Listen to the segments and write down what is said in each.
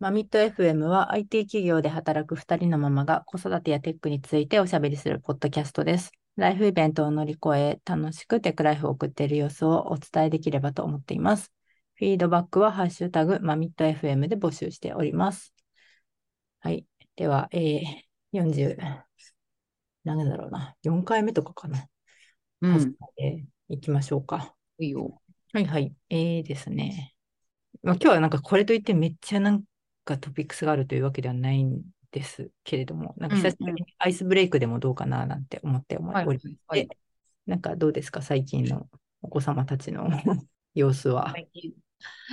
マミット FM は IT 企業で働く2人のママが子育てやテックについておしゃべりするポッドキャストです。ライフイベントを乗り越え、楽しくテックライフを送っている様子をお伝えできればと思っています。フィードバックはハッシュタグマミット FM で募集しております。はい。では、えー、40、何だろうな、4回目とかかな。始うん。めていきましょうか。いいよ。はいはい。えーですね。まあ、今日はなんかこれといってめっちゃなんかトピックスがあるというわけではないんですけれども、なんか久しぶりにアイスブレイクでもどうかななんて思っておりはいまして、なんかどうですか、最近のお子様たちの 様子は。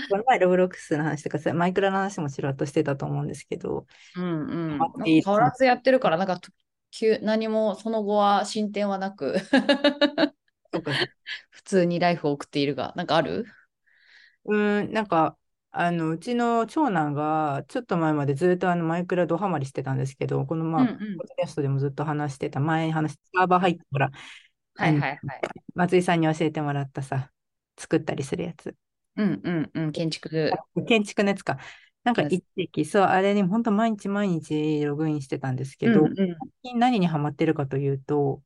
この前、ロブロックスの話とかさ、マイクラの話もちらっとしてたと思うんですけど、うんうん。変わらずやってるから、なんかと急何もその後は進展はなく、普通にライフを送っているが、なんかある？うーん、なんか、あの、うちの長男が、ちょっと前までずっとあのマイクラドハマりしてたんですけど、このまあ、うんうんポッドキャストでもずっと話してた、前に話したサーバー入ってほら、はいはいはい。松井さんに教えてもらったさ、作ったりするやつ。うんうんうん。建築。建築のやつか。なんか一時期、そう、あれに本当毎日毎日ログインしてたんですけど、うんうん最近何にハマってるかというと、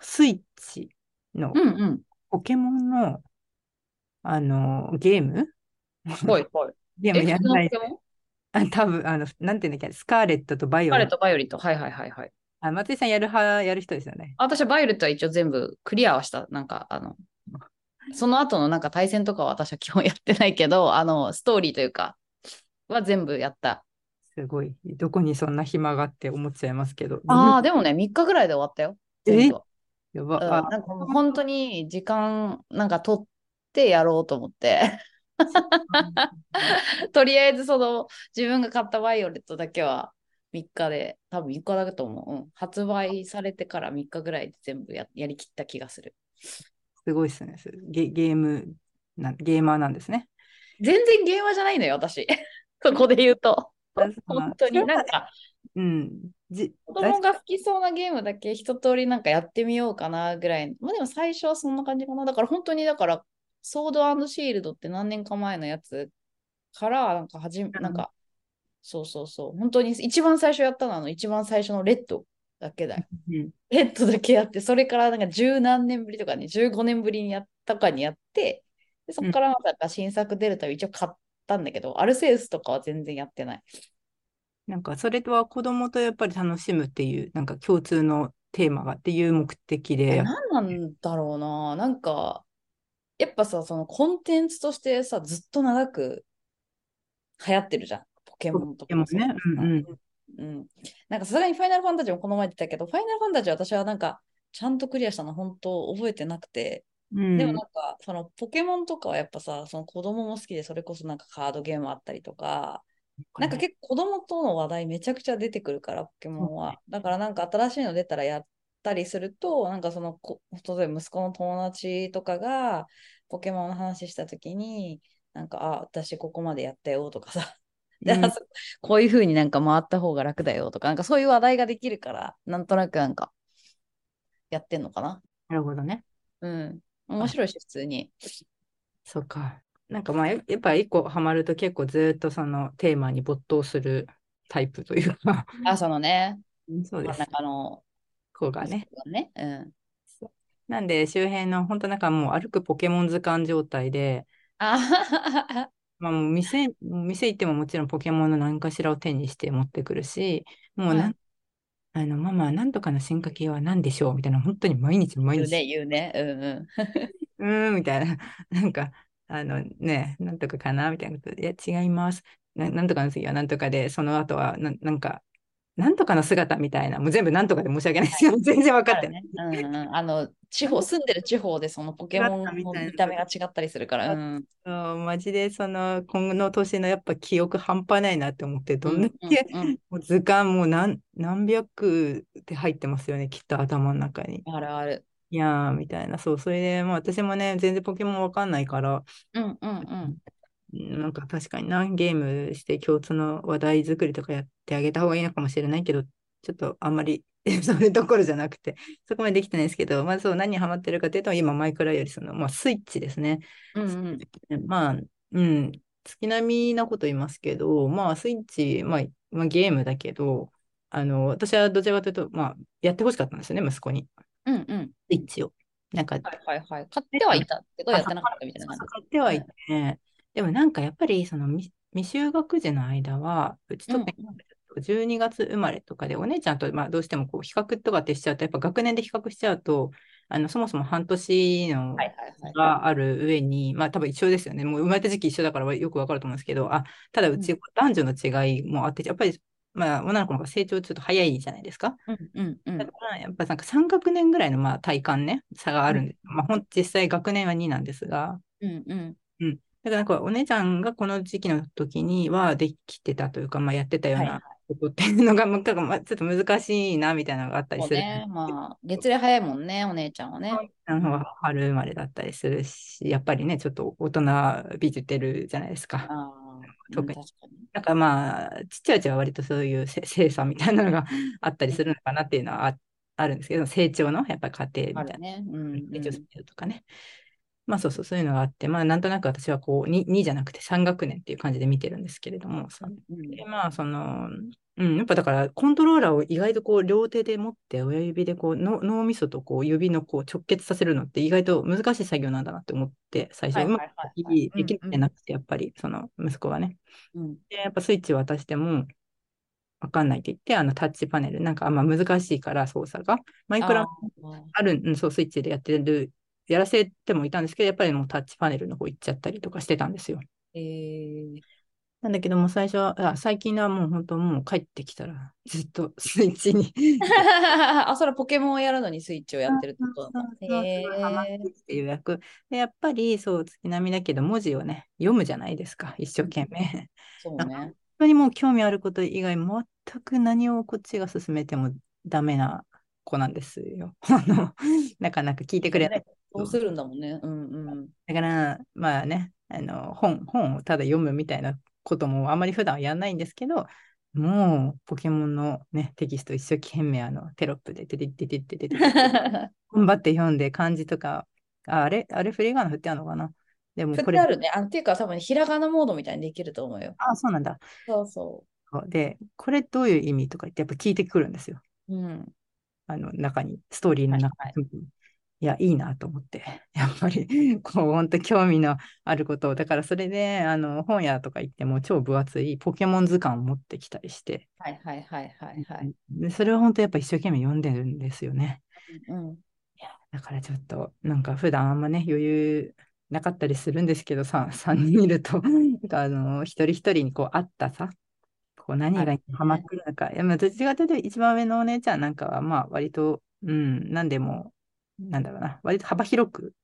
スイッチのうんうん。ポケモンの、あの、ゲームほいほい。ゲームえ、やんないあ、多分あの、なんていうんだっけ、スカーレットとバイオパレレット。ット、バイオレット。はいはいはいはい。あ、松井さんやる派、やる人ですよね。あ私はバイオレットは一応全部クリアはした。なんか、あの、その後のなんか対戦とかは私は基本やってないけど、あの、ストーリーというか、は全部やった。すごい。どこにそんな暇があって思っちゃいますけど。ああ、でもね、3日ぐらいで終わったよ。全部はやば。なんか本当に時間なんか取ってやろうと思って とりあえずその自分が買ったバイオレットだけは3日で多分3日だと思う、うん、発売されてから3日ぐらいで全部ややりきった気がするすごいですね。ゲ、ゲームな、ゲーマーなんですね。全然ゲーマーじゃないのよ私 そこで言うとあ本当になんかうん。じ、子供が好きそうなゲームだけ一通りなんかやってみようかなぐらい。まあでも最初はそんな感じかな。だから本当にだから、ソードシールドって何年か前のやつから、なんかはじめ、なんか、そうそうそう。本当に一番最初やったのは一番最初のレッドだけだよ。うんレッドだけやって、それからなんか十何年ぶりとかね、15年ぶりにやったかにやって、でそこからまた新作出るたび一応買ったんだけど、アルセウスとかは全然やってない。なんかそれとは子供とやっぱり楽しむっていう、なんか共通のテーマがっていう目的で、何なんだろうな。なんか、やっぱさ、そのコンテンツとしてさ、ずっと長く流行ってるじゃん。ポケモンとかもそうね。うんうん。うん。なんかさすがにファイナルファンタジーもこの前言ってたけど、ファイナルファンタジー私はなんか、ちゃんとクリアしたの本当覚えてなくて、うんでもなんか、そのポケモンとかはやっぱさ、その子供も好きで、それこそなんかカードゲームあったりとか、なんか結構子供との話題めちゃくちゃ出てくるから、ポケモンは。だからなんか新しいの出たらやったりすると、なんかそのこ、例えば息子の友達とかがポケモンの話したときに、なんか、あ、私ここまでやったよとかさ、でうんこういう風になんか回った方が楽だよとか、なんかそういう話題ができるから、なんとなくなんかやってんのかな。なるほどね。うん。面白いし、普通に。そうか。なんかまあ、ややっぱ一個ハマると結構ずっとそのテーマに没頭するタイプというか、あ、そのね、そうです真ん。中の子がね。ね。うん。なんで周辺の本当なんかもう歩くポケモン図鑑状態で、まあ、もう店、店行ってももちろんポケモンの何かしらを手にして持ってくるし、もうなん、うんあの、ママ、なんとかの進化系は何でしょうみたいな、本当に毎日毎言うね、日、言うね。うんうん。うーん、みたいな、なんか、あのね、なんとかかなみたいなことで、いや、違います。ななんとかの次はなんとかで、その後はな、なんか、なんとかの姿みたいな、もう全部なんとかで申し訳ないですけど、全然分かってない。うんうん。あの、地方、住んでる地方でそのポケモンの見た目が違ったりするから。うん。マジでその今の年のやっぱ記憶半端ないなって思って、どんだうんけうんうんもう図鑑もう何何百って入ってますよね、きっと頭の中に。あるある。いやーみたいな、そう、それで、まあ私もね、全然ポケモンわかんないから、うんうんうん。なんか確かにな、ゲームして共通の話題作りとかやってあげた方がいいのかもしれないけど、ちょっとあんまり それどころじゃなくて、そこまでできてないですけど、まあそう、何にハマってるかというと、今、マイクラよりその、まあスイッチですね。うんうん。まあ、うん、月並みなこと言いますけど、まあ、スイッチ、まあ、まあ、ゲームだけど、あの、私はどちらかというと、まあ、やってほしかったんですよね、息子に。うんうん。スイッチを。なんか、はいはいはい。買ってはいたけど、やってなかったみたいな感じ。買ってはいて、でもなんかやっぱり、その未未就学児の間は、うちとか12月生まれとかで、お姉ちゃんとまあどうしてもこう比較とかってしちゃうと、やっぱ学年で比較しちゃうと、あのそもそも半年の。がある上に、まあ多分一緒ですよね。もう生まれた時期一緒だからよくわかると思うんですけど、あ、ただうち男女の違いもあって、やっぱり、まあ女の子の方が成長ちょっと早いじゃないですか。うんうんうんだからやっぱなんか3学年ぐらいのまあ体感ね、差があるんです。まあほん実際学年は2なんですが、うんうん。だからなんかお姉ちゃんがこの時期の時にはできてたというか、まあやってたようはいはなことっていうのが、まあだからまあちょっと難しいなみたいなのがあったりする。ね。まあ、月齢早いもんね、お姉ちゃんはね。あの春生まれだったりするし、やっぱりね、ちょっと大人びてるじゃないですか。特に。なんかまあ、ちっちゃいうちは割とそういうせ精査みたいなのがあったりするのかなっていうのはああるんですけど、成長のやっぱり過程みたいな。ね。うん、うん。成長スピードとかね。まあそうそう、そういうのがあって、まあなんとなく私はこう 2, 2じゃなくて3学年っていう感じで見てるんですけれども、うんでまあその、うん、やっぱだからコントローラーを意外とこう両手で持って親指でこうの脳みそとこう指のこう直結させるのって意外と難しい作業なんだなって思って、最初。はいうまくはいはい。はいできてなくて、やっぱりその息子がね。うん。で、やっぱスイッチを渡しても、わかんないって言って、あのタッチパネル、なんかあんま難しいから操作が。マイクラあーある、うん、そう、スイッチでやってる、やらせてもいたんですけど、やっぱりもうタッチパネルの方行っちゃったりとかしてたんですよ。えー、なんだけども、最初は、あ最近はもう本当もう帰ってきたら、ずっとスイッチに。あ、それポケモンをやるのにスイッチをやってるってことなんだ。そうそうそうへすごいハマってえ。きて予約。で、やっぱりそう、月並みだけど、文字をね、読むじゃないですか、一生懸命。そうね。本当にもう興味あること以外、全く何をこっちが進めてもダメな子なんですよ。あのなかなか聞いてくれない。そうするんだもんね。うんうん。だから、まあね、あの本、本をただ読むみたいなこともあんまり普段はやんないんですけど、もうポケモンのね、テキスト一生懸命あのテロップでててててててて頑張って読んで漢字とか、ああれ、あれフリーガン振ってあるのかなでもこれ、振ってあるね。あっていうか、多分ひらがなモードみたいにできると思うよ。あ、そうなんだ。そうそうで、これどういう意味とか言ってやっぱ聞いてくるんですよ。う。ん。あの中に、ストーリーの中に。はいいや、いいなと思って、やっぱり、こう、本当興味のあることを、だからそれで、あの、本屋とか行っても超分厚いポケモン図鑑を持ってきたりして、はいはいはいはいはい。でそれは本当やっぱ一生懸命読んでるんですよね。うん。だからちょっと、なんか普段あんまね、余裕なかったりするんですけどさ、3人いると、なんかあの、一人一人にこう、あったさ、こう何がハマってるのか、いや、まあどっちかというと一番上のお姉ちゃんなんかは、まあ割と、うん、なんでも、なんだろうな、割と幅広く、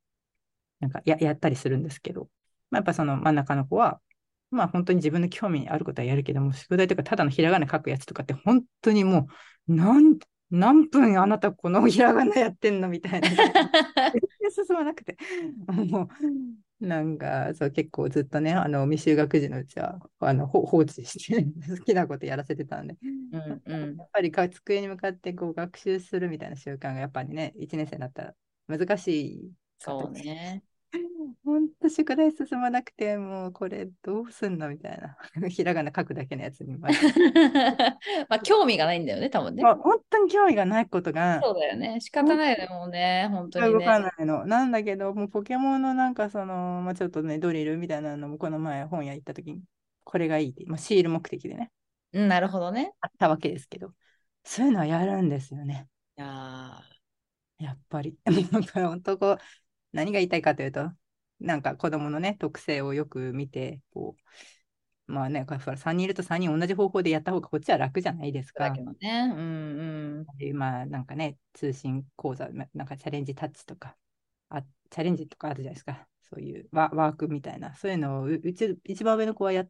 なんかややったりするんですけど、まあ、やっぱその真ん中の子は、まあ本当に自分の興味にあることはやるけども、宿題とかただのひらがな書くやつとかって本当にもう、なん、何分あなたこのひらがなやってんのみたいな。全然進まなくて。もう、なんか、そう、結構ずっとね、あの、未就学児のうちは、あの、ほ放置して、好きなことやらせてたんで、うんうん やっぱりか机に向かってこう学習するみたいな習慣がやっぱりね、1年生になったら難しい。そうね。本当宿題進まなくて、もうこれどうすんの？みたいな。ひらがな書くだけのやつに。ま まあ、興味がないんだよね、多分ね。あ本当に興味がないことがそうだよね。仕方ないよね、もうね、本当に動ね。かないの。なんだけど、もうポケモンのなんかその、まあ、ちょっとね、ドリルみたいなのもこの前本屋行った時に、これがいいって、まあ、シール目的でね、うん、なるほどね。あったわけですけど、そういうのはやるんですよね。いややっぱり。なんか本当こう、何が言いたいかというと、なんか子供のね、特性をよく見て、こう、まあね、3人いると3人同じ方法でやった方がこっちは楽じゃないですーだか。けどね。うんうん。でまあなんかね、通信講座、まなんかチャレンジタッチとか、あチャレンジとかあるじゃないですか。そういうワワークみたいな、そういうのをううち一番上の子はやっ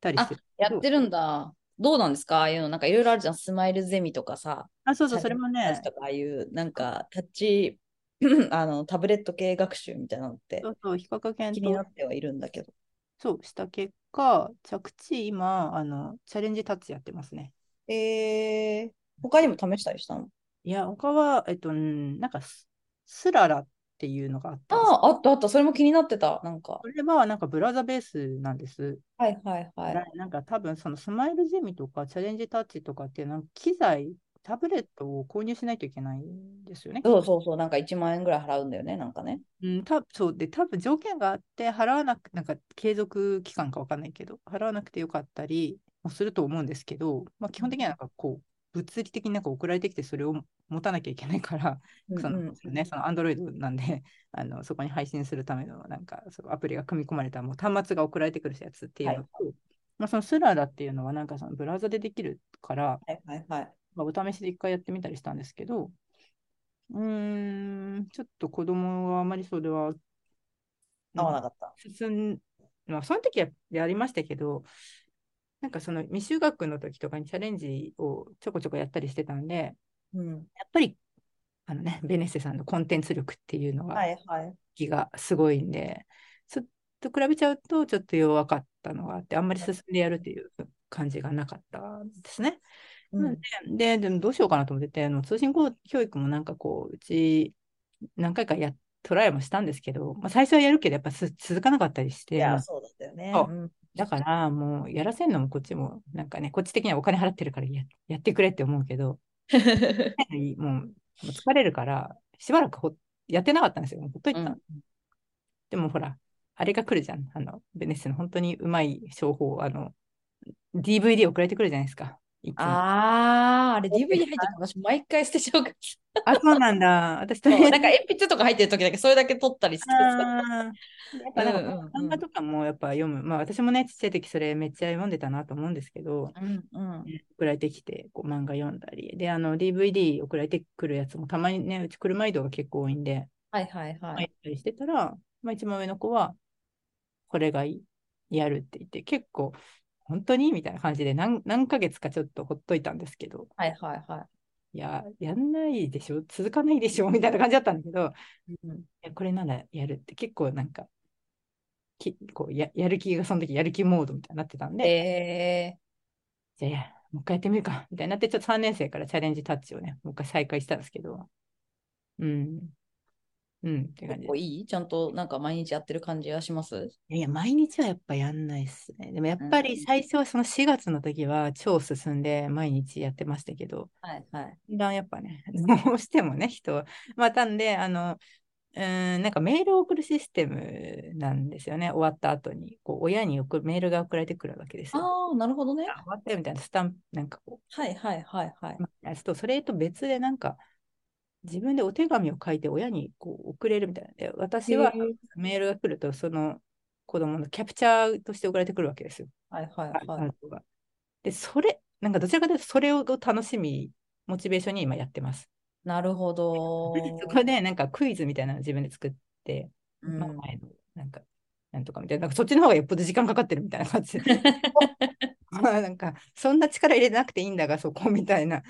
たりしあてる。、やってるんだ。どうなんですか？ああいうの、なんかいろいろあるじゃん。スマイルゼミとかさ。あ、そうそう、それもねとかああいう、なんかタッチ、あの、タブレット系学習みたいなのってそうそう、比較検気にな討ってはいるんだけど。そうした結果、着地、今、あの、チャレンジタッチやってますね。えー、他にも試したりしたの？いや、他は、えっと、うんなんかス、スララっっていうのがあっあた。あ、あったあった。それも気になってた。なんか。これはなんかブラザーベースなんです。はいはいはい。ななんか多分そのスマイルゼミとかチャレンジタッチとかっていうなんか機材、タブレットを購入しないといけないんですよね。そうそうそう。なんか1万円ぐらい払うんだよね。なんかね。うん、たそうで、多分条件があって、払わなく、なんか継続期間かわかんないけど、払わなくてよかったりもすると思うんですけど、まあ、基本的にはなんかこう、物理的になんか送られてきて、それを持たなきゃいけないから、そのうんうんね、その Android なんで、あのそこに配信するためのなんかそのアプリが組み込まれたもう端末が送られてくるやつっていうのと、まあ、そのスラダっていうのはなんかそのブラウザでできるから、はいはいはい。まあ、お試しで一回やってみたりしたんですけど、うーん、ちょっと子供はあまりそれは、合わなかった。進ん、まあ、その時はやりましたけど、なんかその未就学の時とかにチャレンジをちょこちょこやったりしてたんで、うん。やっぱり、あのね、ベネッセさんのコンテンツ力っていうのはが、いはい。気がすごいんで、ちょっと比べちゃうと、ちょっと弱かったのがあって、あんまり進んでやるっていう感じがなかったんですね。うんで、でもどうしようかなと思ってて、あの通信教育もなんかこう、うち何回かやトライもしたんですけど、まあ、最初はやるけど、やっぱす続かなかったりして、いや、そうだったよね。だからもうやらせんのもこっちも、なんかね、こっち的にはお金払ってるからややってくれって思うけど、もうもう疲れるから、しばらくほやってなかったんですよ。ほっといた。うんでもほら、あれが来るじゃん。あの、ベネッセの本当にうまい商法、あの、DVD 送られてくるじゃないですか。ああ、あれ DVD 入ってる私毎回捨てちゃうから。あ、そうなんだ。私、なんか鉛筆とか入ってる時だけそれだけ取ったりしてさ。あーやっぱなんか漫画とかもやっぱ読む。まあ私もね、ちっちゃい時それめっちゃ読んでたなと思うんですけど、うんうん。送られてきてこう漫画読んだり、で、あの DVD 送られてくるやつもたまにね、うち車移動が結構多いんで、はいはいはい。たりしてたら、まあ一番上の子は、これがいいやるって言って、結構、本当に？みたいな感じで何何ヶ月かちょっとほっといたんですけど、はいはいはい。や、やんないでしょ、続かないでしょ、みたいな感じだったんだけど、い。うん。いやこれならやるって結構なんか、きこうややる気がその時やる気モードみたいになってたんで、えじゃあもう一回やってみるか。みたいになって、ちょっと3年生からチャレンジタッチをね、もう一回再開したんですけど、うん、うんってー、感じ結構いい？ちゃんとなんか毎日やってる感じはします？いや、毎日はやっぱやんないっすね。でもやっぱり最初はその4月の時は超進んで毎日やってましたけど、はいはい。だんやっぱね、どうしてもね、人は。またんで、あの、うーん、なんかメールを送るシステムなんですよね。終わった後に、こう親に送るメールが送られてくるわけですよ。ああ、なるほどね。あ終わったよみたいなスタンプ、なんかこはいはいはいはい。と、それと別でなんか、自分でお手紙を書いて親にこう送れるみたいな。で、私はメールが来ると、その子供のキャプチャーとして送られてくるわけですよ。はいはいあはい。で、それ、なんかどちらかというと、それを楽しみ、モチベーションに今やってます。なるほど。そこでなんかクイズみたいなの自分で作って、うんまあ前のなんか、なんとかみたいな、なんかそっちの方がよっぽど時間かかってるみたいな感じで。まあなんか、そんな力入れなくていいんだが、そこみたいな。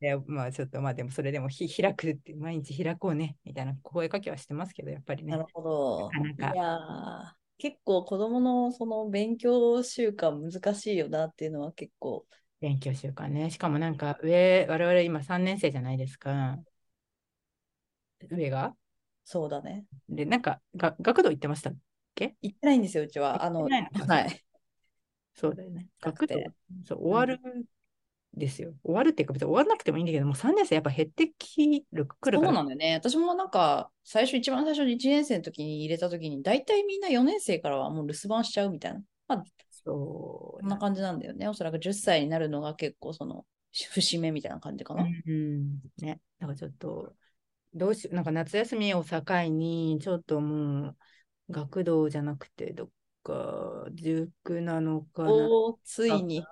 いやまあちょっとまあでもそれでもひ開くって、毎日開こうね、みたいな声かけはしてますけど、やっぱりねなる。ほど。いやー結構子供のその勉強習慣難しいよなっていうのは結構。勉強習慣ね。しかもなんか上、我々今3年生じゃないですか。上が？そうだね。で、なんかが学童行ってましたっけ？行ってないんですよ、うちは。あの、はい。そうだよね。学童？そう終わるんですよ。終わるっていうか別に終わらなくてもいいんだけど、もう3年生やっぱ減ってきるくるそうから。なんだよね。私もなんか、最初、一番最初に1年生の時に入れた時に、大体みんな4年生からはもう留守番しちゃうみたいな。まあ、そうこんな感じなんだよね。おそらく10歳になるのが結構その、節目みたいな感じかな。うん。ね。だからちょっと、どうしなんか夏休みを境に、ちょっともう、学童じゃなくて、どっか、塾なのかな。ついに。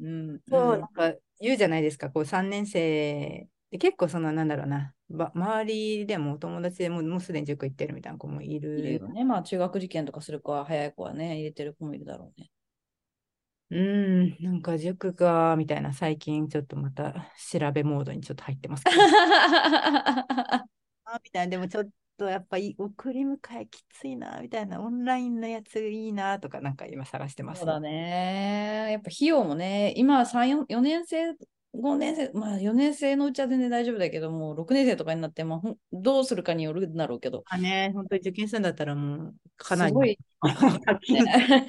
うん。そう、うんなんか言うじゃないですか、こう3年生で結構そのなんだろうな、ば周りでもお友達でもうもうすでに塾行ってるみたいな子もいいるる。よね。まあ、中学受験とかする子は、早い子はね、入れてる子もいるだろうね。うん、なんか塾か、みたいな、最近ちょっとまた調べモードにちょっと入ってますけど。あみたいな、でもちょっとやっぱり送り迎えきついな、みたいな、オンラインのやついいな、とかなんか今探してます。そうだね。やっぱ費用もね、今3、4, 4年生5年生、まあ4年生のうちは全然大丈夫だけども、6年生とかになって、まあ、どうするかによるんだろうけど、あね、本当に受験するんだったらもう、かなり。すごい、ね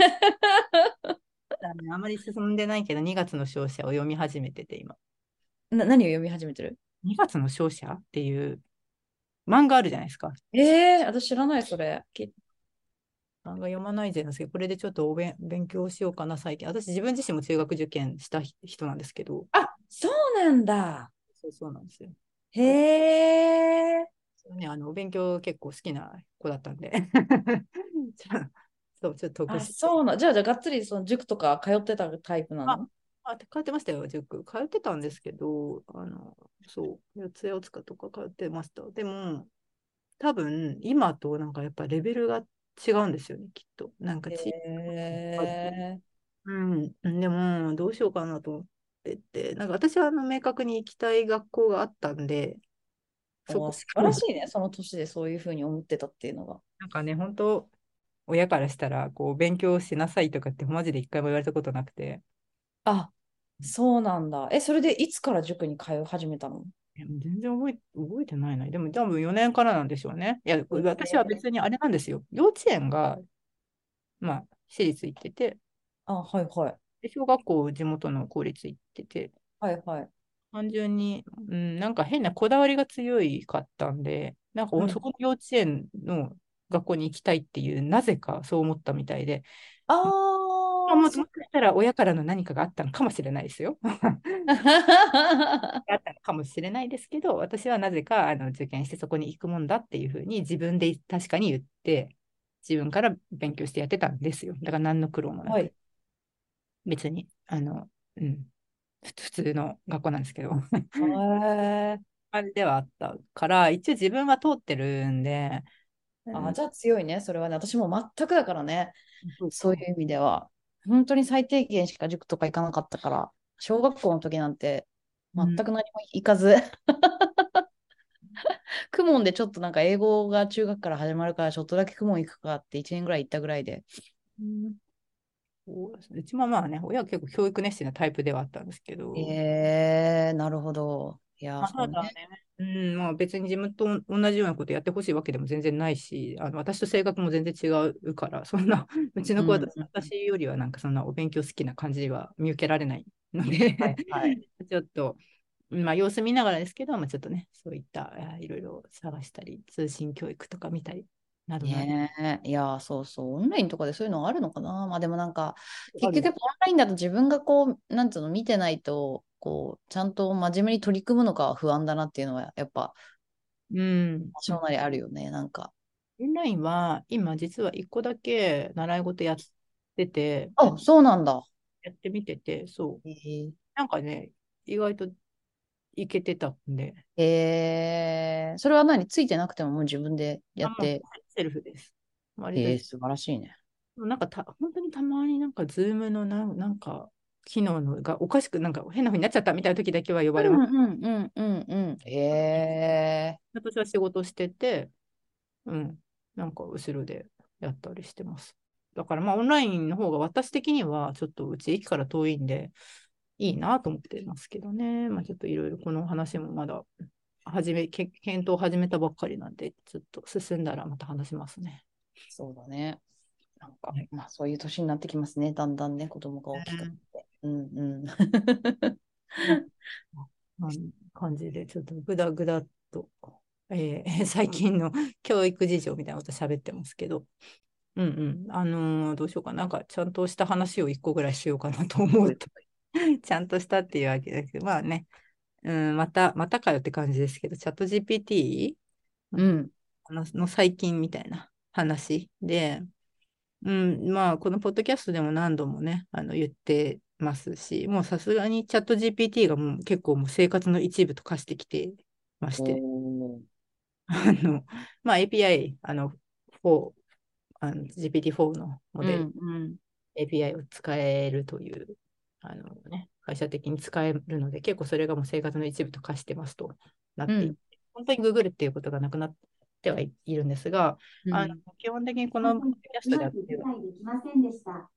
あまり進んでないけど、2月の勝者を読み始めてて、今。な何を読み始めてる？2月の勝者っていう漫画あるじゃないですか。ええ私知らない、それ。き漫画読まないじゃないですけど、これでちょっとおべん勉強しようかな、最近。私、自分自身も中学受験したひ人なんですけど、あ、そうなんだ。そうそうなんですよ。へえ。そうね、あのお勉強結構好きな子だったんで。そう、ちょっとあ、特殊。そうな。じゃあ、じゃあ、がっつりその塾とか通ってたタイプなの？あ、通ってましたよ、塾。通ってたんですけど、あの、そう、四谷大塚とか通ってました。でも、多分、今となんかやっぱレベルが違うんですよね、きっと。なんかち、へえ。うん、でも、どうしようかなと思ってて、なんか私はあの明確に行きたい学校があったんで、そこお素晴らしいね、その年でそういうふうに思ってたっていうのが。なんかね、本当親からしたら、こう、勉強しなさいとかってマジで一回も言われたことなくて、あ、そうなんだ。え、それでいつから塾に通い始めたの？全然覚え覚えてないな。でも多分4年からなんでしょうね。いや、私は別にあれなんですよ。幼稚園が、まあ、私立行ってて、あ、はいはい。で小学校地元の公立行ってて、はいはい。単純に、うん、なんか変なこだわりが強いかったんで、なんかうんそこの幼稚園の学校に行きたいっていう、なぜかそう思ったみたいで、あまあ、あ、ももしそかしたら親からの何かがあったのかもしれないですよ。あったのかもしれないですけど、私はなぜかあの受験してそこに行くもんだっていうふうに自分で確かに言って、自分から勉強してやってたんですよ。だから何の苦労もなく、はい。別に、あの、うん、ふ普通の学校なんですけど。あれではあったから、一応自分は通ってるんで、あ、じゃあ強いね、それはね。私も全くだからね、うんそういう意味では。本当に最低限しか塾とか行かなかったから、小学校の時なんて全く何も行かず、クモンでちょっとなんか英語が中学から始まるから、ちょっとだけクモン行くかって1年ぐらい行ったぐらいで。うんそうちもまあね、親は結構教育熱心なタイプではあったんですけど、えー、なるほど。いやまあ、だね。ね、うん、まあ別に自分と同じようなことやってほしいわけでも全然ないし、あの私と性格も全然違うから、そんな、うちの子はうん私よりはなんかそんなお勉強好きな感じは見受けられないので、はいはい。ちょっと、まあ様子見ながらですけど、まあ、ちょっとね、そういったあいろいろ探したり、通信教育とか見たりなどなどねえ、いやー、そうそう、オンラインとかでそういうのあるのかな？まあでもなんか、結局やっぱオンラインだと自分がこう、なんつうの、見てないと、こう、ちゃんと真面目に取り組むのかは不安だなっていうのは、やっぱ、うん。多少なりあるよね、なんか。オンラインは今実は1個だけ習い事やってて、あ、そうなんだ。やってみてて、そう。へえなんかね、意外といけてたんで、えー、それは何？ついてなくてももう自分でやっあて、セルフです。割とえー、素晴らしいね。なんかた、本当にたまになんか、ズームのなんなんか、機能のがおかしく、なんか変な風になっちゃったみたいな時だけは呼ばれます。うんうんうんうんうん。え私は仕事してて、うん、なんか後ろでやったりしてます。だからまあオンラインの方が私的にはちょっとうち駅から遠いんでいいなと思ってますけどね。まあちょっといろいろこの話もまだ始め、け検討を始めたばっかりなんで、ちょっと進んだらまた話しますね。ー、そうだね。なんか、はい。まあそういう年になってきますね、だんだんね、子供が大きくなって。うんうん。感じで、ちょっとぐだぐだっと、えー 最近の教育事情みたいなこと喋ってますけど、うんうん、あのーどうしようかな、なんかちゃんとした話を一個ぐらいしようかなと思うと、ちゃんとしたっていうわけだけど、まあね、うん、また、またかよって感じですけど、チャット GPT うん。のの最近みたいな話で、うん、まあ、このポッドキャストでも何度もね、あの言ってますし、もうさすがにチャット GPT がもう結構もう生活の一部と化してきてまして、あの、まあ API、あの、4、あの GPT-4 のモデル、うんうん。API を使えるという、あのね、会社的に使えるので、結構それがもう生活の一部と化してますとなっていて、うん本当にググるっていうことがなくなってはいるんですが、あの基本的にこのポッドキャストでやってる理解できませんでした。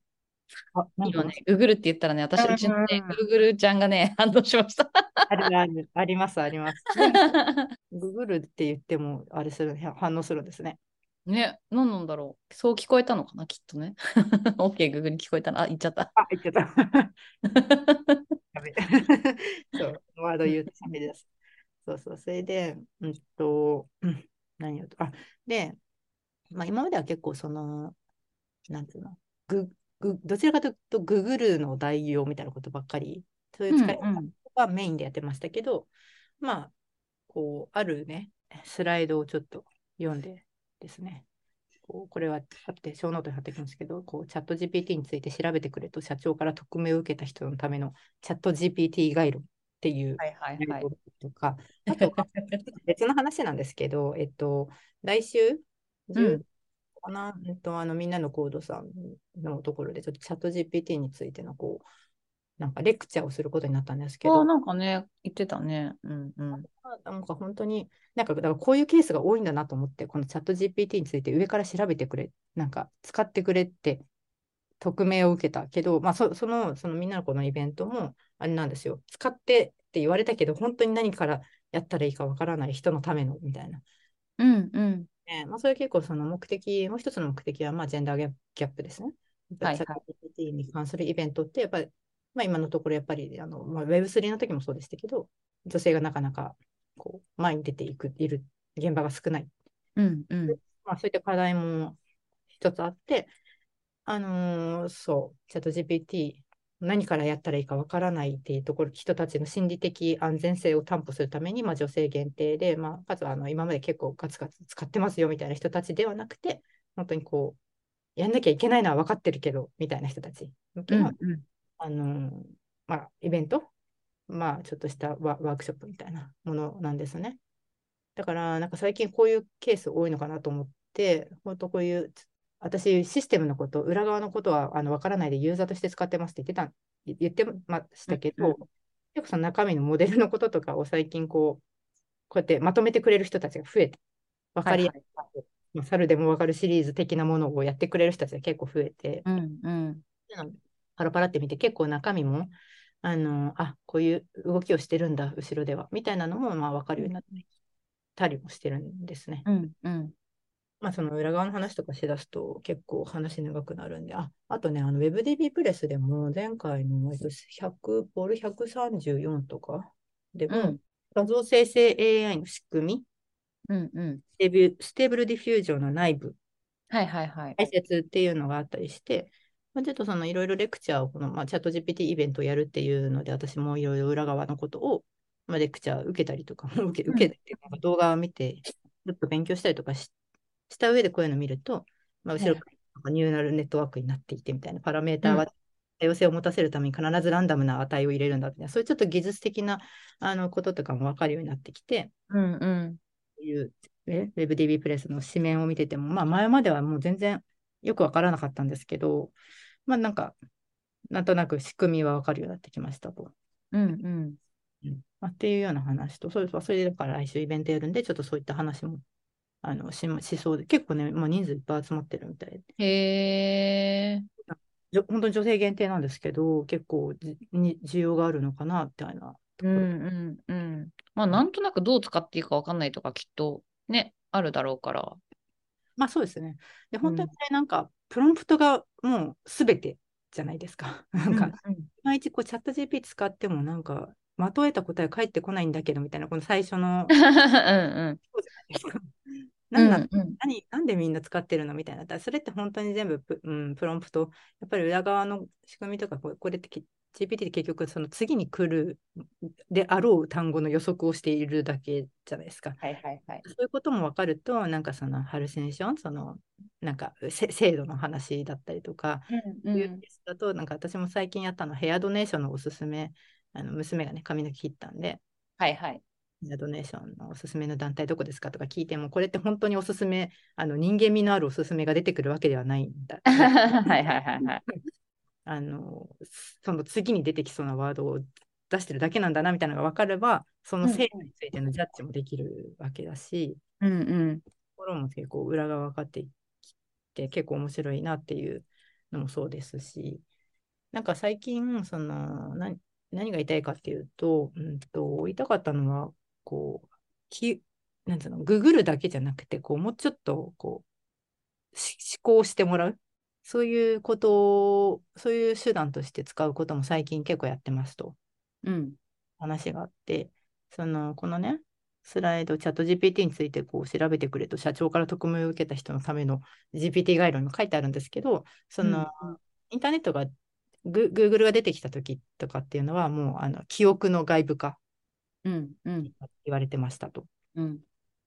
あ、なんか今ね、ググるって言ったらね、私、うちのね、うんグーグルちゃんがね、反応しました。あるある、あります、あります。ググるって言っても、あれする、反応するんですね。ね、何なんだろう。そう聞こえたのかな、きっとね。OK、グーグル聞こえたな。あ、言っちゃった。あ、言っちゃった。そう、ワード言うとダメです。そうそう、それで、うんと、うん何言うと、あ、で、まあ、今までは結構その、なんていうの、ググどちらかというと、ググるの代用みたいなことばっかり、そういう使いうんうん方がメインでやってましたけど、まあ、こう、あるね、スライドをちょっと読んでですね、こうこれは貼って、ショーノートに貼っておきますけど、こうチャット GPT について調べてくれと社長から特命を受けた人のためのチャット GPT ガイドっていう。とか、あと 別の話なんですけど、えっと、来週、10かな、えっと、あのみんなのコードさんのところで、ちょっとチャット GPT についてのこう、なんかレクチャーをすることになったんですけど、なんかね、言ってたね。うんうん。なんか本当に、なんかだからこういうケースが多いんだなと思って、このチャット GPT について上から調べてくれ、なんか使ってくれって匿名を受けたけど、まあそその、そのみんなのこのイベントもあれなんですよ。使ってって言われたけど、本当に何からやったらいいかわからない人のためのみたいな。うんうん。ねまあ、それ結構その目的、もう一つの目的はまあジェンダーギャップギャップですね。はいはいチャット GPT に関するイベントって、やっぱり、まあ、今のところやっぱりあの、まあ、Web3 の時もそうでしたけど、女性がなかなかこう前に出ていくいる現場が少ない。うんうん。まあ、そういった課題も一つあって、あのーそう、チャット GPT、何からやったらいいかわからないっていうところ、人たちの心理的安全性を担保するために、まあ、女性限定で、まあ、かつあの今まで結構ガツガツ使ってますよみたいな人たちではなくて、本当にこう、やんなきゃいけないのは分かってるけど、みたいな人たち。あのーまあ、イベント、まあ、ちょっとしたワワークショップみたいなものなんですね。だから、なんか最近こういうケース多いのかなと思って、本当こういう、私、システムのこと、裏側のことはあの分からないでユーザーとして使ってますって言ってた、言ってましたけど、結構その中身のモデルのこととかを最近こう、こうやってまとめてくれる人たちが増えて、分かりやすい、まあ猿でも分かるシリーズ的なものをやってくれる人たちが結構増えて、うんうん。パラパラって見て結構中身もあのあこういう動きをしてるんだ後ろではみたいなのもまあ分かるようになったりもしてるんですね。うんうん。まあその裏側の話とかしだすと結構話長くなるんで、ああとね、あの WebDB プレスでも前回のえっと100、ボル134とかでも、うん画像生成 AI の仕組み、うんうん。 Stable Stable Diffusion の内部はいはいはい。解説っていうのがあったりして、まあ、ちょっとそのいろいろレクチャーをこの、まあ、チャット GPT イベントをやるっていうので、私もいろいろ裏側のことを、まあ、レクチャー受けたりとか、受け受けていうか動画を見て、ちょっと勉強したりとかしした上でこういうのを見ると、まあ、後ろからニューラルネットワークになっていてみたいな、パラメーターうん。は多様性を持たせるために必ずランダムな値を入れるんだみたいな、そういうちょっと技術的なあのこととかも分かるようになってきて、うんうん。いう、ね、WebDB プレスの紙面を見てても、まあ、前まではもう全然よくわからなかったんですけど、まあ、なんか、なんとなく仕組みはわかるようになってきましたと。うんうん。うんまあ、っていうような話と、それそれでだから来週イベントやるんで、ちょっとそういった話もあのししそうで、結構ね、もう人数いっぱい集まってるみたいで、へえ。じょ本当に女性限定なんですけど、結構じに需要があるのかな、みたいなところ。うんうんうん。まあ、なんとなくどう使っていいかわかんないとか、きっとね、あるだろうから。まあそうですね。で、ん本当にね、なんか、プロンプトがもうすべてじゃないですか。なんか、うんいまいちこうチャット GP 使ってもなんか、まとえた答え返ってこないんだけどみたいな、この最初の、うんうん。そうじゃないですか。うんなんだうん何なんでみんな使ってるのみたいな。それって本当に全部プ,、うん、プロンプト、やっぱり裏側の仕組みとか、これこれってき GPT って結局その次に来るであろう単語の予測をしているだけじゃないですか。はいはいはい。そういうことも分かると、なんかそのハルセンション、そのなんかせ制度の話だったりとか、うんいうケースだと、なんか私も最近やったのヘアドネーションのおすすめ、あの娘がね、髪の毛切ったんで、はいはい。ドネーションのおすすめの団体どこですかとか聞いても、これって本当におすすめ、あの人間味のあるおすすめが出てくるわけではないんだ。はいはいはいはい。あのその次に出てきそうなワードを出してるだけなんだなみたいなのが分かれば、その制度についてのジャッジもできるわけだし、うんうん。ところも結構裏が分かってきて、結構面白いなっていうのもそうですし、なんか最近、その、何、何が言いたいかっていうと、うんと、言いたかったのは、こう、き、なんつうの、ググるだけじゃなくて、こう、もうちょっと、こう、し思考してもらう。そういうことを、そういう手段として使うことも最近結構やってますと。うん。話があって、その、このね、スライド、チャット GPT についてこう調べてくれと、社長から特務を受けた人のための GPT 概論にも書いてあるんですけど、その、インターネットが、グ Google が出てきた時とかっていうのは、もう、あの、記憶の外部化うん。うん。言われてましたと。うん。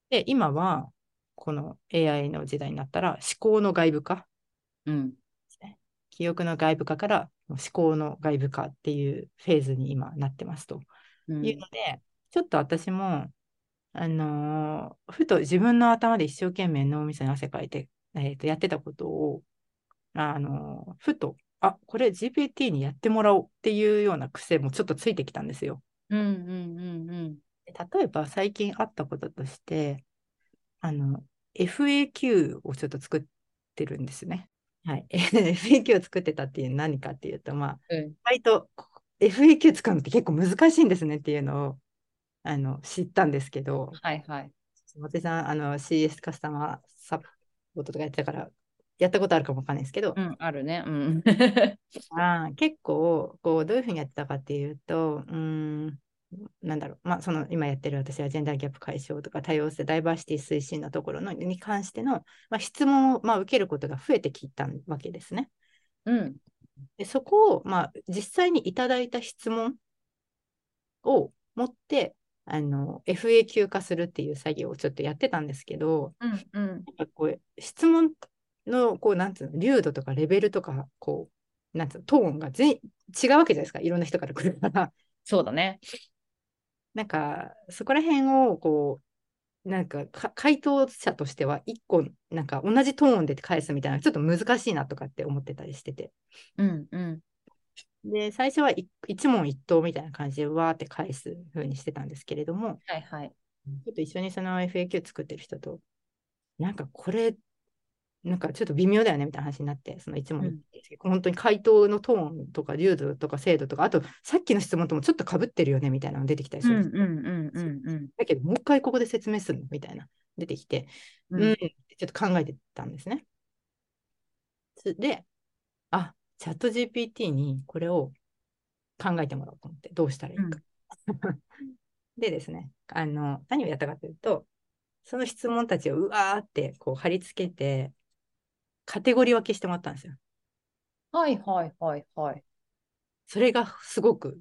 で、今は、この AI の時代になったら、思考の外部化うん。記憶の外部化から思考の外部化っていうフェーズに今なってますと。うん。いうので、ちょっと私も、あのーふと自分の頭で一生懸命脳みそに汗かいて、えーとやってたことを、あのーふと、あ、これ GPT にやってもらおうっていうような癖もちょっとついてきたんですよ。うん。うん。うん。で例えば最近あったこととして、あの、FAQ をちょっと作ってるんですね。はい。FAQ を作ってたっていうのは何かっていうと、まあ、うん。意外と FAQ 使うのって結構難しいんですねっていうのをあの知ったんですけど、はいはい。松井さんあの CS カスタマーサポートとかやってたから、やったことあるかもわかんないですけど、うん。あるね。うん。あー結構こうどういうふうにやってたかっていうと、うーん、なんだろう、まあ、その今やってる私はジェンダーギャップ解消とか多様性、ダイバーシティ推進のところのに関しての、まあ、質問を、まあ、受けることが増えてきたわけですね。うん。でそこを、まあ、実際にいただいた質問を持ってあの FAQ 化するっていう作業をちょっとやってたんですけど、うん。うん。なんかこう質問のこうなんつうの流度とかレベルとかこうなんつうのトーンが全違うわけじゃないですかいろんな人から来るから そうだね。なんかそこら辺をこうなんかか回答者としては一個なんか同じトーンで返すみたいなちょっと難しいなとかって思ってたりしててうん。うん。で最初はい一問一答みたいな感じでわーって返す風にしてたんですけれどもはいはい。ちょっと一緒にその FAQ 作ってる人となんかこれなんかちょっと微妙だよねみたいな話になってその一問一答、本当に回答のトーンとか流度とか精度とかあとさっきの質問ともちょっとかぶってるよねみたいなの出てきたりする。だけど、もう一回ここで説明するのみたいな、出てきて、ううんん、ってちょっと考えてたんですね。つで、あ、チャット GPT にこれを考えてもらおうと思って、どうしたらいいか。でですね、あの、何をやったかというと、その質問たちをうわーってこう貼り付けて、カテゴリー分けしてもらったんですよ。はいはいはいはい。それがすごく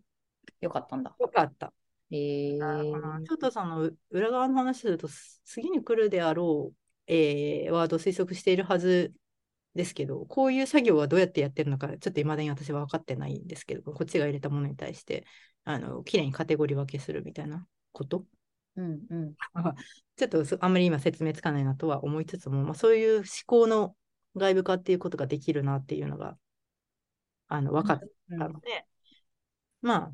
よかったんだ。良かった。へえ。あーちょっとそのう裏側の話すると、す次に来るであろう、えーワードを推測しているはずですけど、こういう作業はどうやってやってるのか、ちょっと未だに私は分かってないんですけど、こっちが入れたものに対して、あの、きれいにカテゴリー分けするみたいなこと？うんうん。ちょっとそあんまり今説明つかないなとは思いつつも、まあ、そういう思考の外部化っていうことができるなっていうのが、あの、分かったので、まあ、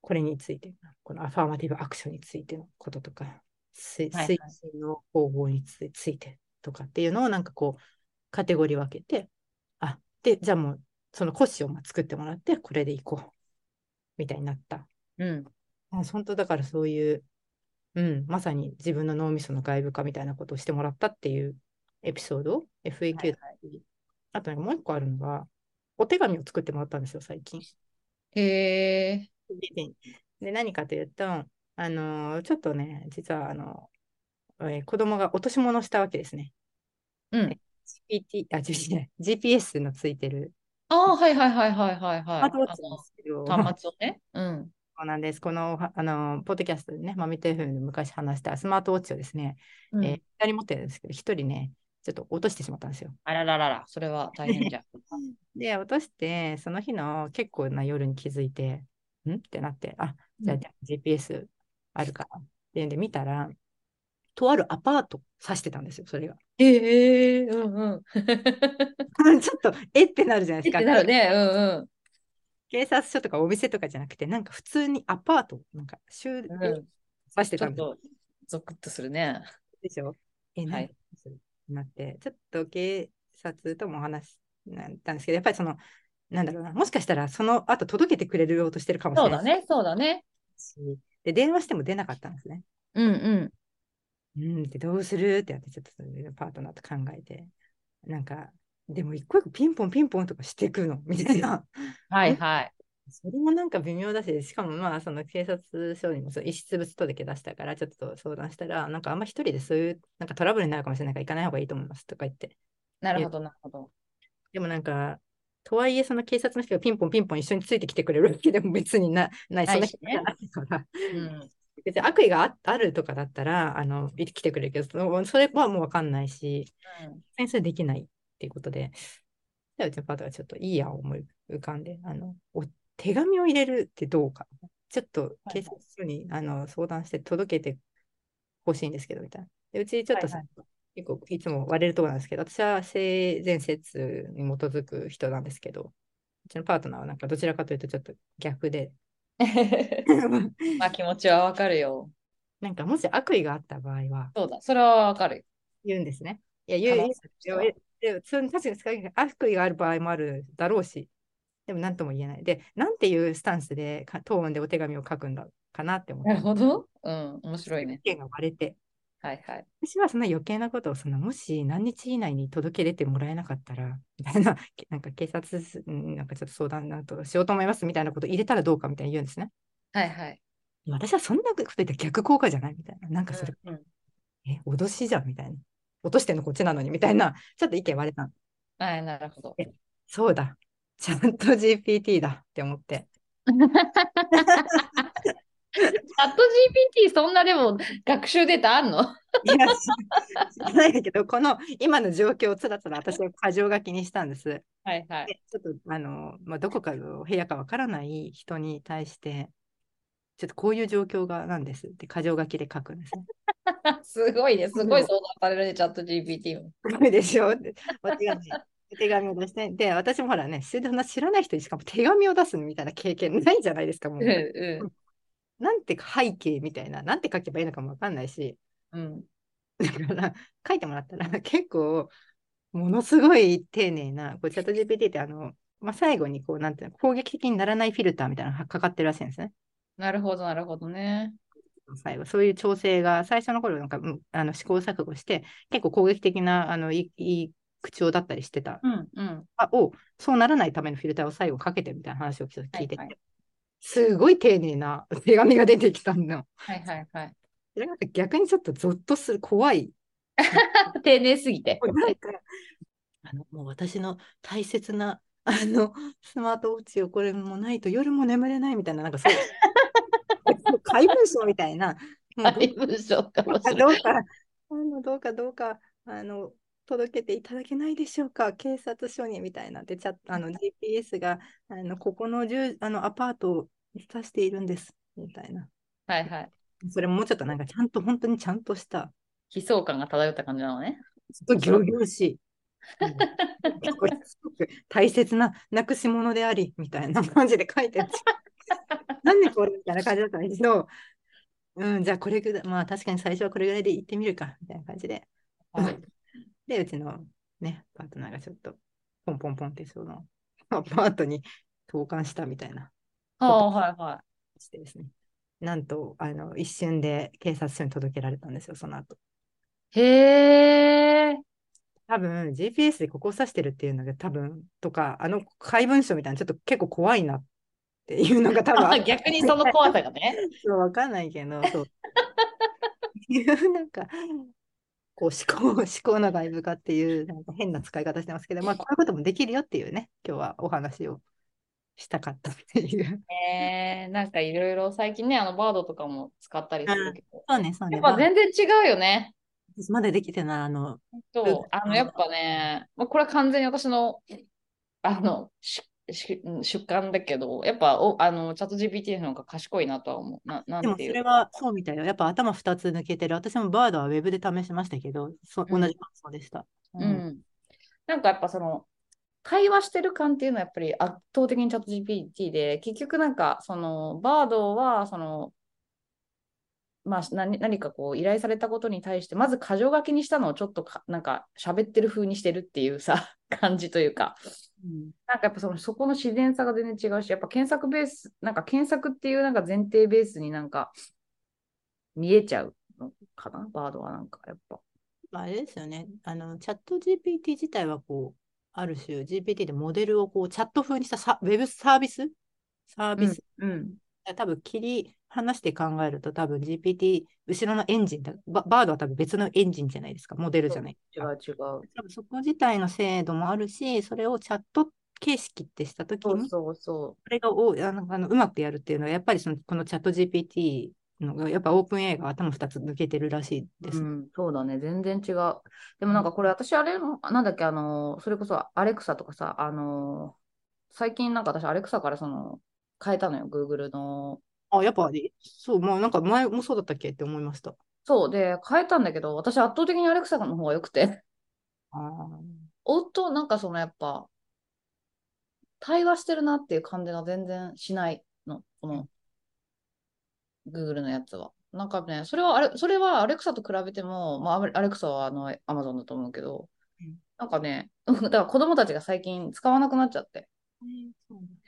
これについて、このアファーマティブアクションについてのこととか、推進の方法につついてとかっていうのをなんかこう、カテゴリー分けて、あ、で、じゃあもう、その骨子をまあ作ってもらって、これでいこう、みたいになった。うん。あ本当だからそういう、うん、まさに自分の脳みその外部化みたいなことをしてもらったっていうエピソード、FAQ はいっていうあとね、もう一個あるのが、お手紙を作ってもらったんですよ、最近。へえ。で、何かというと、あのーちょっとね、実は、あの、えー子供が落とし物をしたわけですね。うん。GPT、あ、GPS のついてるああ、はいはいはいはいはいはい。あの端末をね。うん。そうなんです。この、はあの、ポッドキャストでね、マミテフで昔話したスマートウォッチをですね、うんえー、2人持ってるんですけど、1人ね、ちょっと落としてしまったんですよ。あらららら、それは大変じゃん。で、落として、その日の結構な夜に気づいて、ん？ってなって、あ、じゃあ、うんじゃあ GPS あるからっていうんで見たら、とあるアパート指してたんですよ、それが。へえ、うんうん。ちょっと、えってなるじゃないですか。なるね。うんうん。警察署とかお店とかじゃなくて、なんか普通にアパート、なんか、終うん指してたんですよとゾクッとするね。でしょ？え、はいなって、ちょっと警察ともお話したんですけど、やっぱりその、なんだろうな、もしかしたらその後届けてくれるようとしてるかもしれないそうだね、そうだね。し、で、電話しても出なかったんですね。うんうん。うん、で、どうするってやって、ちょっとパートナーと考えて、なんか、でも一個一個ピンポンピンポンとかしていくのみたいな。はいはい。それもなんか微妙だし、しかもまあ、その警察署にもそう遺失物届出したから、ちょっと相談したら、なんかあんま一人でそういうなんかトラブルになるかもしれないから行かない方がいいと思いますとか言って。なるほど、なるほど。でもなんか、とはいえ、その警察の人がピンポンピンポン一緒についてきてくれるわけでも別になない、そんな人じゃないから、うん。別に悪意がああるとかだったら、あの、来てくれるけど、それはもうわかんないし、先生できないっていうことで、じゃあうちのパートがちょっといい案を思い浮かんで、あの、お手紙を入れるってどうか。ちょっと警察署に、あの相談して届けてほしいんですけど、みたいな。でうちちょっとさ、はい結構いつも割れるところなんですけど、私は性善説に基づく人なんですけど、うちのパートナーはなんかどちらかというとちょっと逆で、まあ気持ちはわかるよ。なんかもし悪意があった場合はそうだ、それはわかる。言うんですね。いや、言う、で確かに悪意がある場合もあるだろうし、でも何とも言えない。で、なんていうスタンスでかトーンでお手紙を書くんだかなって思って、なるほど。うん、面白いね。意見が割れて、はいはい。私はそんな余計なことをそんなもし何日以内に届け出てもらえなかったら、みたいな、なんか警察なんかちょっと相談なんとしようと思いますみたいなこと入れたらどうかみたいに言うんですね。はいはい。私はそんなこと言ったら逆効果じゃないみたいな。なんかそれ、うんうんえ、脅しじゃんみたいな。落としてんのこっちなのにみたいな、ちょっと意見割れたの。はい、なるほど。そうだ。ちゃんと GPT だって思って。チャット GPT そんなでも学習データあんの？いや、知知らないんだけど、この今の状況をつらつら私は箇条書きにしたんです。はいはい。でちょっと、あの、まあ、どこかの部屋かわからない人に対して、ちょっとこういう状況がなんですって箇条書きで書くんですね。すごいね、すごい相談されるね、チャット GPT も。すごいでしょ？ってお手紙お手紙を出して、で、私もほらね、そ知らない人にしかも手紙を出すみたいな経験ないじゃないですか、もう。うんうなんて背景みたいな、なんて書けばいいのかもわかんないし、ん。うん。だから書いてもらったら 結構ものすごい丁寧な、こうチャット GPT ってあの、まあ、最後にこう、なんていうの、攻撃的にならないフィルターみたいなのがかかってるらしいんですね。なるほど、なるほどね。最後、そういう調整が最初の頃なんか、うんあの試行錯誤して、結構攻撃的なあのい口調だったりしてた、うんうん。あを、そうならないためのフィルターを最後かけてみたいな話を聞いてて、はいはいすごい丁寧な手紙が出てきたの。はいはいはい。逆にちょっとゾッとする、怖い。丁寧すぎて。あのもう私の大切なあのスマートウォッチをこれもないと夜も眠れないみたいな、なんかそういう 怪文書みたいな、もうどはい、文章かもしれない。どうか、どうかどうかあの届けていただけないでしょうか、警察署にみたいな。で、チャあの GPS があのここの住あのアパートを指しているんですみたいな。はいはい。それももうちょっとなんかちゃんと本当にちゃんとした、悲壮感が漂った感じなのね。すごい行々しい。うんこれすごく大切ななくし物でありみたいな感じで書いてあって、なんでこれみたいな感じだったんだけど、うん、じゃあこれぐらい、まあ確かに最初はこれぐらいで行ってみるかみたいな感じで、はいで、うちのね、パートナーがちょっとポンポンポンってその アパートに投函したみたいなああ、はいはしてですね。なんと、あの、一瞬で警察署に届けられたんですよ、その後。い。へえ。多分 GPS でここを指してるっていうのが多分とかあの怪文書みたいなのちょっと結構怖いなっていうのが多分 逆にその怖さがね。そうわかんないけどそういうなんかこう思考思考の外部化っていうなんか変な使い方してますけどまあこういうこともできるよっていうね今日はお話をしたかったっていう。えー、なんかいろいろ最近ね、あのバードとかも使ったりするけど、そうねそうねやっぱ全然違うよね。私まだできてないあのそう、あのやっぱね、まあ、これは完全に私の、あの、主観だけど、やっぱおあのチャット GPT の方が賢いなとは思う。ななんでもていうそれはそうみたいよ。やっぱ頭2つ抜けてる。私もバードはウェブで試しましたけどそうん。同じ感想でした、う、ん。なんかやっぱその、会話してる感っていうのはやっぱり圧倒的にチャット GPT で、結局なんかそのバードはその、まあ何何かこう依頼されたことに対して、まず箇条書きにしたのをちょっとかなんか喋ってる風にしてるっていうさ、感じというか、うんなんかやっぱそのそこの自然さが全然違うし、やっぱ検索ベース、なんか検索っていうなんか前提ベースになんか見えちゃうのかな、バードはなんかやっぱ。あれですよね。あの、チャット GPT 自体はこう、ある種 GPT でモデルをこうチャット風にしたサウェブサービス？サービス、うん。多分切り離して考えると多分 GPT 後ろのエンジンだババードは多分別のエンジンじゃないですかモデルじゃない違う違う。多分そこ自体の精度もあるしそれをチャット形式ってしたときにそうそうそそれがおあのあのうまくやるっていうのはやっぱりそのこのチャット GPT のがやっぱオープン A が頭2つ抜けてるらしいでう。す。うん、そうだね、全然違う。でもなんかこれ私あれも、なんだっけ、あの、それこそアレクサとかさ、あの、最近なんか私アレクサからその、変えたのよ、Google の。あ、やっぱりそう、まあなんか前もそうだったっけって思いました。そう、で、変えたんだけど、私圧倒的にアレクサの方が良くて。あー夫、なんかそのやっぱ、対話してるなっていう感じが全然しないの、この Google のやつは。なんかね、それはあれ、それはアレクサと比べても、まあ、アレクサはあの Amazon だと思うけどうん、なんかね、だから子供たちが最近使わなくなっちゃって。そう実は最初から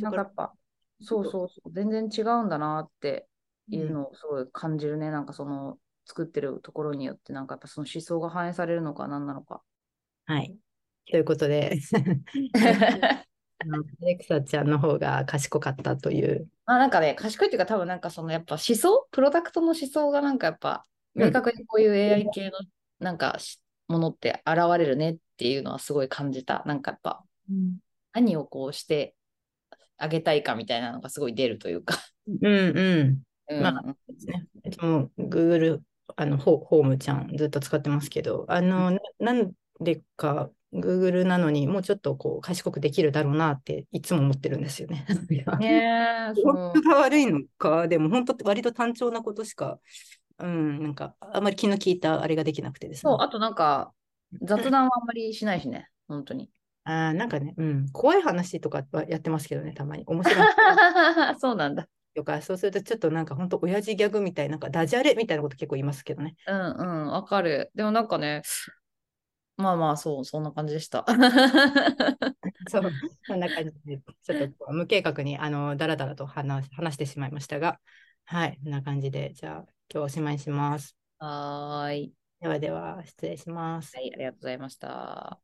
なんかやっぱ、そうそうそう、全然違うんだなっていうのをすごい感じるね。なんかその、作ってるところによって、なんかやっぱその思想が反映されるのか何なのか。はい。ということで、あのアレクサちゃんの方が賢かったという。まあなんかね、賢いっていうか多分なんかそのやっぱ思想プロダクトの思想がなんかやっぱ明確にこういう AI 系のなんかしものって現れるねっていうのはすごい感じた。なんかやっぱ何をこうしてあげたいかみたいなのがすごい出るというか。うんうん。うんまあですね。も Google あのホホームちゃんずっと使ってますけど、あの、ななんでか Google なのにもうちょっとこう賢くできるだろうなっていつも思ってるんですよね。ね本当が悪いのか、でも本当割と単調なことしか、うん、なんかあまり気の利いたあれができなくてですねそう、。あとなんか雑談はあんまりしないしね、本当に。あーなんかね、うん、怖い話とかはやってますけどね、たまに。面白い そうなんだ。とか、そうするとちょっとなんか本当親父ギャグみたいな、なんかダジャレみたいなこと結構言いますけどね。うんうん、わかる。でもなんかね、まあまあ、そう、そんな感じでした。そう、そんな感じで、ちょっと無計画にあのだらだらと話話してしまいましたが、はい、こんな感じで、じゃあ今日おしまいにします。はーい。ではでは、失礼しますは。い、ありがとうございました。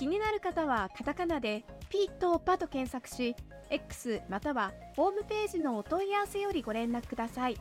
気になる方はカタカナでピーとパと検索し、X またはホームページのお問い合わせよりご連絡ください。